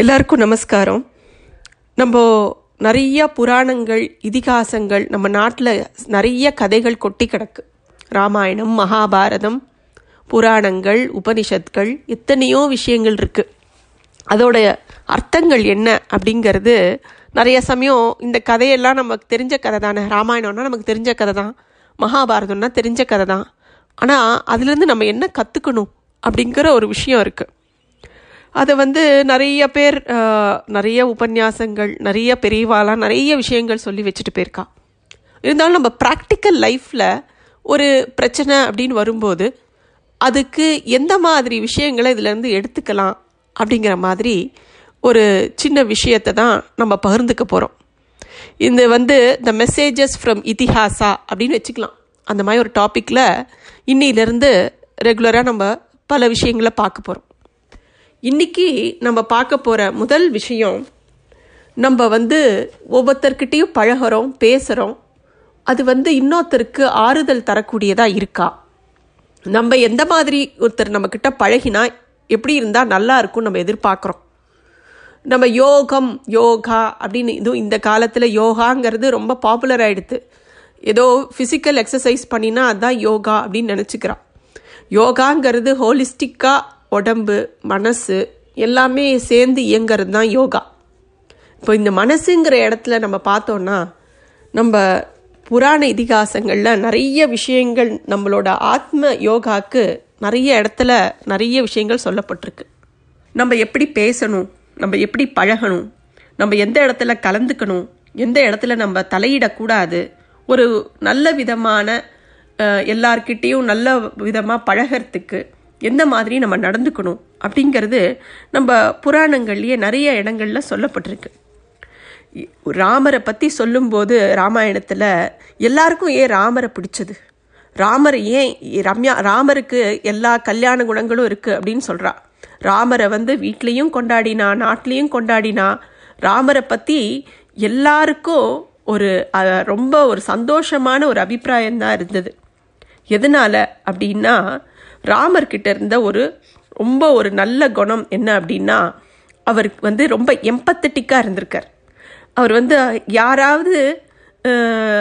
எல்லாருக்கும் நமஸ்காரம். நம்ம நிறைய புராணங்கள் இதிகாசங்கள் நம்ம நாட்டில் நிறைய கதைகள் கொட்டி கிடக்கு. ராமாயணம் மகாபாரதம் புராணங்கள் உபனிஷத்கள் எத்தனையோ விஷயங்கள் இருக்குது அதோடைய அர்த்தங்கள் என்ன அப்படிங்கிறது நிறைய சமயம் இந்த கதையெல்லாம் நமக்கு தெரிஞ்ச கதை தானே. ராமாயணம்னா நமக்கு தெரிஞ்ச கதை தான். மகாபாரதம்னா தெரிஞ்ச கதை தான். ஆனால் அதுலேருந்து நம்ம என்ன கற்றுக்கணும் அப்படிங்கிற ஒரு விஷயம் இருக்குது அதை வந்து நிறைய பேர் நிறைய உபன்யாசங்கள் நிறைய பெரியவாலாம் நிறைய விஷயங்கள் சொல்லி வச்சுட்டு போயிருக்கா. இருந்தாலும் நம்ம ப்ராக்டிக்கல் லைஃப்பில் ஒரு பிரச்சனை அப்படின்னு வரும்போது அதுக்கு எந்த மாதிரி விஷயங்களை இதுலேருந்து எடுத்துக்கலாம் அப்படிங்கிற மாதிரி ஒரு சின்ன விஷயத்தை தான் நம்ம பகிர்ந்துக்க போகிறோம் இந்த வந்து த மெசேஜஸ் ஃப்ரம் இதிஹாசா அப்படின்னு வச்சுக்கலாம். அந்த மாதிரி ஒரு டாப்பிக்கில் இன்னிலேருந்து ரெகுலராக நம்ம பல விஷயங்களை பார்க்க போகிறோம் இன்னைக்கு நம்ம பார்க்க போகிற முதல் விஷயம் நம்ம வந்து ஒவ்வொருத்தர்கிட்டையும் பழகுறோம் பேசுகிறோம் அது வந்து இன்னொருத்தருக்கு ஆறுதல் தரக்கூடியதாக இருக்கா? நம்ம எந்த மாதிரி ஒருத்தர் நம்மக்கிட்ட பழகினா எப்படி இருந்தால் நல்லா இருக்கும் நம்ம எதிர்பார்க்குறோம். நம்ம யோகம் யோகா அப்படின்னு இதுவும் இந்த காலத்தில் யோகாங்கிறது ரொம்ப பாப்புலர் ஆகிடுது ஏதோ ஃபிசிக்கல் எக்ஸசைஸ் பண்ணினா அதுதான் யோகா அப்படின்னு நினச்சிக்கிறான் யோகாங்கிறது ஹோலிஸ்டிக்காக உடம்பு மனசு எல்லாமே சேர்ந்து இயங்கிறது தான் யோகா. இப்போ இந்த மனசுங்கிற இடத்துல நம்ம பார்த்தோன்னா நம்ம புராண இதிகாசங்களில் நிறைய விஷயங்கள் நம்மளோட ஆத்ம யோகாக்கு நிறைய இடத்துல நிறைய விஷயங்கள் சொல்லப்பட்டிருக்கு. நம்ம எப்படி பேசணும்? நம்ம எப்படி பழகணும்? நம்ம எந்த இடத்துல கலந்துக்கணும்? எந்த இடத்துல நம்ம தலையிடக்கூடாது? ஒரு நல்ல விதமான எல்லார்கிட்டேயும் நல்ல விதமாக பழகிறதுக்கு எந்த மாதிரி நம்ம நடந்துக்கணும் அப்படிங்கிறது நம்ம புராணங்கள்லேயே நிறைய இடங்கள்ல சொல்லப்பட்டிருக்கு. ராமரை பற்றி சொல்லும்போது ராமாயணத்தில் எல்லாருக்கும் ஏன் ராமரை பிடிச்சது? ராமர் ஏன் ரம்யா ராமருக்கு எல்லா கல்யாண குணங்களும் இருக்குது அப்படின்னு சொல்கிறா ராமரை வந்து வீட்லேயும் கொண்டாடினா நாட்டிலையும் கொண்டாடினா ராமரை பற்றி எல்லாருக்கும் ஒரு ரொம்ப ஒரு சந்தோஷமான ஒரு அபிப்பிராயம் தான் இருந்தது. எதனால் அப்படின்னா ராமர்கிட்ட இருந்த ஒரு ரொம்ப ஒரு நல்ல குணம் என்ன அப்படின்னா அவருக்கு வந்து ரொம்ப எம்பத்தட்டிக்காக இருந்திருக்கார். அவர் வந்து யாராவது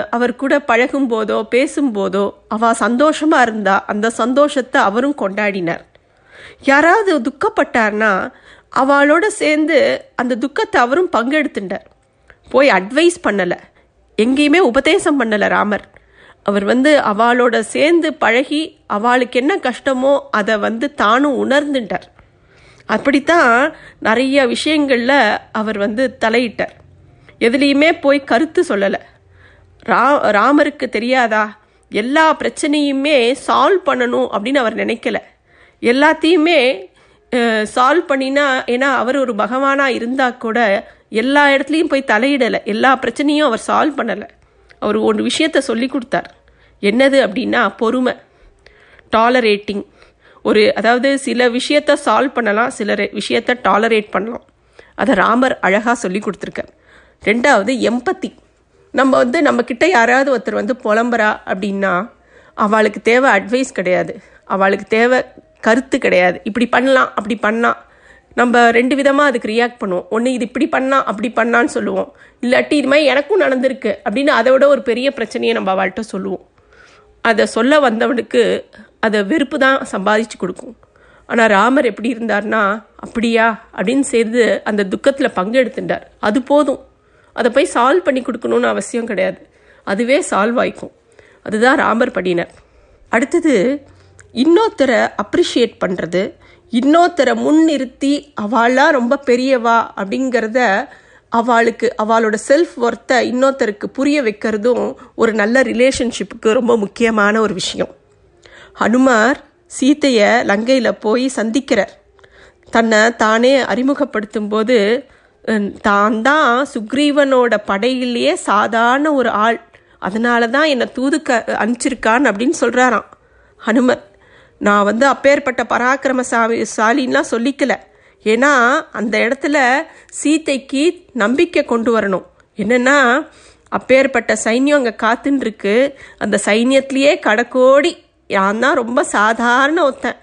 அவர் கூட பழகும் போதோ பேசும்போதோ அவ சந்தோஷமா இருந்தா அந்த சந்தோஷத்தை அவரும் கொண்டாடினார். யாராவது துக்கப்பட்டார்னா அவளோட சேர்ந்து அந்த துக்கத்தை அவரும் பங்கெடுத்துட்டார் போய் அட்வைஸ் பண்ணலை. எங்கேயுமே உபதேசம் பண்ணலை ராமர். அவர் வந்து அவளோட சேர்ந்து பழகி அவளுக்கு என்ன கஷ்டமோ அதை வந்து தானும் உணர்ந்துட்டார். அப்படித்தான் நிறைய விஷயங்களில் அவர் வந்து தலையிட்டார். எதுலேயுமே போய் கருத்து சொல்லலை. ரா ராமருக்கு தெரியாதா? எல்லா பிரச்சனையுமே சால்வ் பண்ணணும் அப்படின்னு அவர் நினைக்கல. எல்லாத்தையுமே சால்வ் பண்ணினா ஏன்னா அவர் ஒரு பகவானாக இருந்தால் கூட எல்லா இடத்துலையும் போய் தலையிடலை. எல்லா பிரச்சனையும் அவர் சால்வ் பண்ணலை. அவர் ஒரு விஷயத்த சொல்லி கொடுத்தார். என்னது அப்படின்னா பொறுமை. டாலரேட்டிங் ஒரு அதாவது சில விஷயத்த சால்வ் பண்ணலாம் சில ரெ- விஷயத்த டாலரேட் பண்ணலாம். அதை ராமர் அழகாக சொல்லி கொடுத்துருக்கார். ரெண்டாவது எம்பத்தி நம்ம வந்து நம்ம யாராவது ஒருத்தர் வந்து புலம்புறா அப்படின்னா அவளுக்கு தேவை அட்வைஸ் கிடையாது. அவளுக்கு தேவை கருத்து கிடையாது. இப்படி பண்ணலாம் அப்படி பண்ணால் நம்ம ரெண்டு விதமாக அதுக்கு ரியாக்ட் பண்ணுவோம். ஒன்று இது இப்படி பண்ணா அப்படி பண்ணான்னு சொல்லுவோம். இல்லாட்டி இது மாதிரி எனக்கும் நடந்திருக்கு அப்படின்னு அதை விட ஒரு பெரிய பிரச்சனையை நம்ம அவள்கிட்ட சொல்லுவோம். அதை சொல்ல வந்தவனுக்கு அதை வெறுப்பு தான் சம்பாதிச்சு கொடுக்கும். ஆனால் ராமர் எப்படி இருந்தார்னா அப்படியா? அப்படின்னு சேர்ந்து அந்த துக்கத்தில் பங்கெடுத்துட்டார். அது போதும். அதை போய் சால்வ் பண்ணி கொடுக்கணும்னு அவசியம் கிடையாது. அதுவே சால்வ் ஆயிக்கும். அதுதான் ராமர் படினர் அடுத்தது இன்னொருத்தரை அப்ரிஷியேட் பண்ணுறது இன்னொருத்தரை முன்னிறுத்தி அவளாக ரொம்ப பெரியவா? அப்படிங்கிறத அவளுக்கு அவளோட செல்ஃப் ஒர்த்தை இன்னொருத்தருக்கு புரிய வைக்கிறதும் ஒரு நல்ல ரிலேஷன்ஷிப்புக்கு ரொம்ப முக்கியமான ஒரு விஷயம். ஹனுமார் சீத்தையை லங்கையில் போய் சந்திக்கிறார். தன்னை தானே அறிமுகப்படுத்தும் போது தான் தான் சுக்ரீவனோட படையிலேயே சாதாரண ஒரு ஆள். அதனால தான் என்னை தூதுக்க அனுப்பிச்சிருக்கான் அப்படின்னு சொல்கிறாராம் ஹனுமன். நான் வந்து அப்பேற்பட்ட பராக்கிரமசாமி சாலின்லாம் சொல்லிக்கல. ஏன்னா அந்த இடத்துல சீதைக்கு நம்பிக்கை கொண்டு வரணும். என்னென்னா அப்பேற்பட்ட சைன்யம் அங்கே காத்துன்னு இருக்கு. அந்த சைன்யத்திலேயே கடக்கோடி யான் தான் ரொம்ப சாதாரண ஒருத்தன்.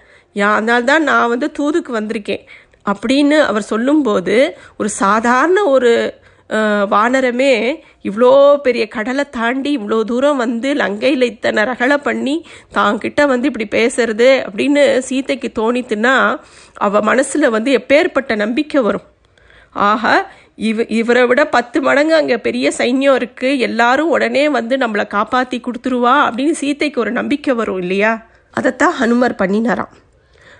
அதனால தான் நான் வந்து தூதுக்கு வந்திருக்கேன். அப்படின்னு அவர் சொல்லும்போது ஒரு சாதாரண ஒரு வானரமே இவ்வளோ பெரிய கடலை தாண்டி இவ்வளோ தூரம் வந்து லங்கையில் இத்தனை ரகளை பண்ணி தாங்கிட்ட வந்து இப்படி பேசுறது அப்படின்னு சீத்தைக்கு தோணித்துன்னா அவள் மனசில் வந்து எப்பேற்பட்ட நம்பிக்கை வரும். ஆக இவ இவரை விட பத்து மடங்கு அங்கே பெரிய சைன்யம் இருக்குது எல்லாரும் உடனே வந்து நம்மளை காப்பாற்றி கொடுத்துருவா அப்படின்னு சீத்தைக்கு ஒரு நம்பிக்கை வரும் இல்லையா? அதைத்தான் ஹனுமர் பண்ணினாராம்.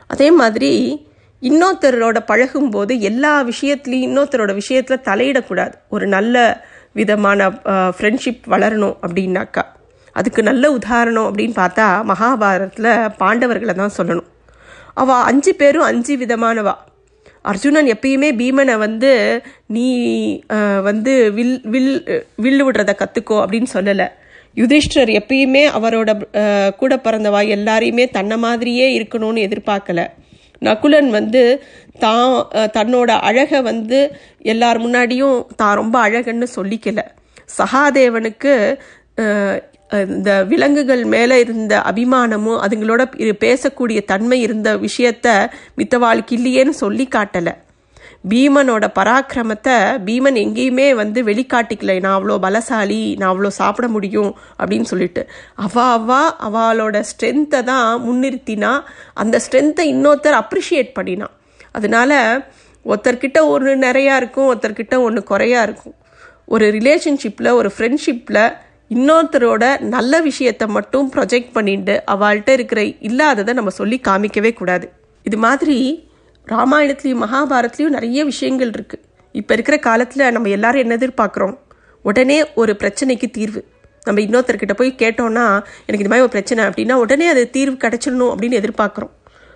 அதே மாதிரி இன்னொருத்தரோட பழகும்போது எல்லா விஷயத்துலையும் இன்னொருத்தரோட விஷயத்தில் தலையிடக்கூடாது. ஒரு நல்ல விதமான ஃப்ரெண்ட்ஷிப் வளரணும் அப்படின்னாக்கா. அதுக்கு நல்ல உதாரணம் அப்படின்னு பார்த்தா மகாபாரதத்தில் பாண்டவர்களை தான் சொல்லணும். அவள் அஞ்சு பேரும் அஞ்சு விதமானவா. அர்ஜுனன் எப்பயுமே பீமனை வந்து நீ வந்து வில் வில் வில்லு விடுறத கற்றுக்கோ அப்படின்னு சொல்லலை. யுதிஷ்டர் எப்பயுமே அவரோட கூட பிறந்தவா எல்லாரையுமே தன்னை மாதிரியே இருக்கணும்னு எதிர்பார்க்கல. நகுலன் வந்து தான் தன்னோட அழகை வந்து எல்லார் முன்னாடியும் தான் ரொம்ப அழகுன்னு சொல்லிக்கல. சகாதேவனுக்கு இந்த விலங்குகள் மேலே இருந்த அபிமானமும் அதுங்களோட இரு- பேசக்கூடிய தன்மை இருந்த விஷயத்த மித்தவாளுக்கு இல்லையேன்னு சொல்லி காட்டலை. பீமனோட பராக்கிரமத்தை பீமன் எங்கேயுமே வந்து வெளிக்காட்டிக்கல. நான் அவ்வளோ பலசாலி நான் அவ்வளோ சாப்பிட முடியும் அப்படின்னு சொல்லிட்டு. அவா அவா அவளோட ஸ்ட்ரென்த்தை தான் முன்னிறுத்தினா அந்த ஸ்ட்ரென்த்தை இன்னொருத்தர் அப்ரிஷியேட் பண்ணினான் அதனால ஒருத்தர்கிட்ட ஒன்று நிறையா இருக்கும் ஒருத்தர்கிட்ட ஒன்று குறையா இருக்கும். ஒரு ரிலேஷன்ஷிப்பில் ஒரு ஃப்ரெண்ட்ஷிப்பில் இன்னொருத்தரோட நல்ல விஷயத்தை மட்டும் ப்ரொஜெக்ட் பண்ணிட்டு அவள்கிட்ட இருக்கிற இல்லாததை நம்ம சொல்லி காமிக்கவே கூடாது. இது மாதிரி ராமாயணத்துலேயும் மகாபாரத்லேயும் நிறைய விஷயங்கள் இருக்குது இப்போ இருக்கிற காலத்தில் நம்ம எல்லாரும் என்ன எதிர்பார்க்குறோம்? உடனே ஒரு பிரச்சனைக்கு தீர்வு. நம்ம இன்னொருத்தர்கிட்ட போய் கேட்டோம்னா எனக்கு இது மாதிரி ஒரு பிரச்சனை அப்படின்னா உடனே அது தீர்வு கிடைச்சிடணும் அப்படின்னு எதிர்பார்க்குறோம்.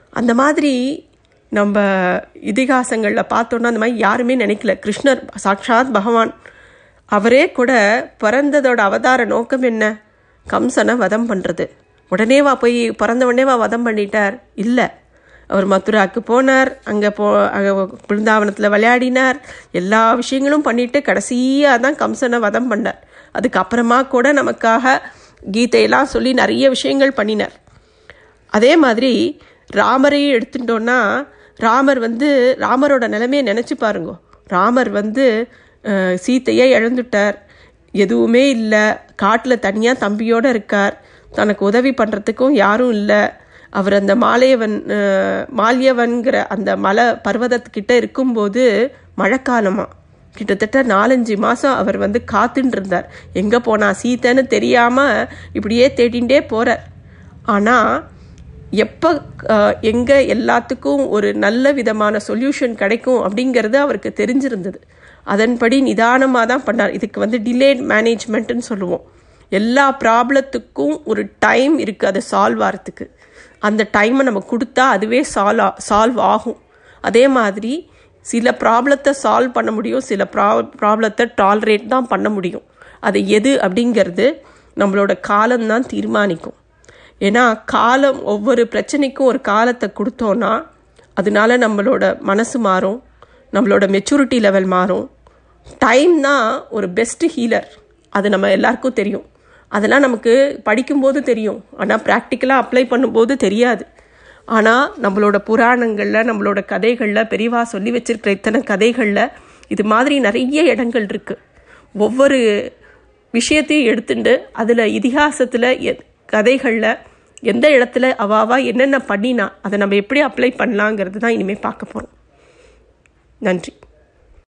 அந்த மாதிரி நம்ம இதிகாசங்களில் பார்த்தோன்னா அந்த மாதிரி யாருமே நினைக்கல. கிருஷ்ணர் சாக்ஷாத் பகவான் அவரே கூட பிறந்ததோட அவதார நோக்கம் என்ன? கம்சனை வதம் பண்ணுறது உடனேவா போய் பிறந்தவுடனேவா வதம் பண்ணிட்டார். இல்லை. அவர் மதுராக்கு போனார். அங்கே போ அங்கே பிருந்தாவனத்தில் விளையாடினார். எல்லா விஷயங்களும் பண்ணிட்டு கடைசியாக தான் கம்சனை வதம் பண்ணார். அதுக்கப்புறமா கூட நமக்காக கீதையெல்லாம் சொல்லி நிறைய விஷயங்கள் பண்ணினார். அதே மாதிரி ராமரையும் எடுத்துட்டோன்னா ராமர் வந்து ராமரோட நிலைமையை நினச்சி பாருங்க. ராமர் வந்து சீத்தையே இழந்துட்டார். எதுவுமே இல்லை. காட்டில் தனியாக தம்பியோடு இருக்கார். தனக்கு உதவி பண்ணுறதுக்கும் யாரும் இல்லை. அவர் அந்த மாலையவன் மால்யவன்கிற அந்த மலை பர்வதத்துக்கிட்ட இருக்கும்போது மழைக்காலமாக கிட்டத்தட்ட நாலஞ்சு மாதம் அவர் வந்து காத்துட்டு இருந்தார் எங்கே போனா சீத்தைன்னு தெரியாமல் இப்படியே தேடிண்டே போகிறார் ஆனால் எப்போ எங்கே எல்லாத்துக்கும் ஒரு நல்ல விதமான சொல்யூஷன் கிடைக்கும் அப்படிங்கிறது அவருக்கு தெரிஞ்சிருந்தது. அதன்படி நிதானமாக தான் பண்ணார். இதுக்கு வந்து டிலேட் மேனேஜ்மெண்ட்டுன்னு சொல்லுவோம். எல்லா ப்ராப்ளத்துக்கும் ஒரு டைம் இருக்குது அதை சால்வ் ஆகிறதுக்கு அந்த டைமை நம்ம கொடுத்தா அதுவே சால்வ் சால்வ் ஆகும். அதே மாதிரி சில ப்ராப்ளத்தை சால்வ் பண்ண முடியும். சில ப்ரா ப்ராப்ளத்தை டாலரேட் தான் பண்ண முடியும். அது எது அப்படிங்கிறது நம்மளோட காலம்தான் தீர்மானிக்கும். ஏன்னா காலம் ஒவ்வொரு பிரச்சனைக்கும் ஒரு காலத்தை கொடுத்தோன்னா அதனால நம்மளோட மனசு மாறும். நம்மளோட மெச்சூரிட்டி லெவல் மாறும். டைம் தான் ஒரு பெஸ்ட் ஹீலர். அது நம்ம எல்லாருக்கும் தெரியும். அதெல்லாம் நமக்கு படிக்கும்போது தெரியும். ஆனால் ப்ராக்டிக்கலாக அப்ளை பண்ணும்போது தெரியாது. ஆனால் நம்மளோட புராணங்களில் நம்மளோட கதைகளில் பெரிவா சொல்லி வச்சிருக்கிற இத்தனை கதைகளில் இது மாதிரி நிறைய இடங்கள் இருக்குது ஒவ்வொரு விஷயத்தையும் எடுத்துட்டு அதில் இதிகாசத்தில் கதைகளில் எந்த இடத்துல அவாவா என்னென்ன பண்ணினா அதை நம்ம எப்படி அப்ளை பண்ணலாங்கிறது தான் இனிமேல் பார்க்க போகிறோம் நன்றி.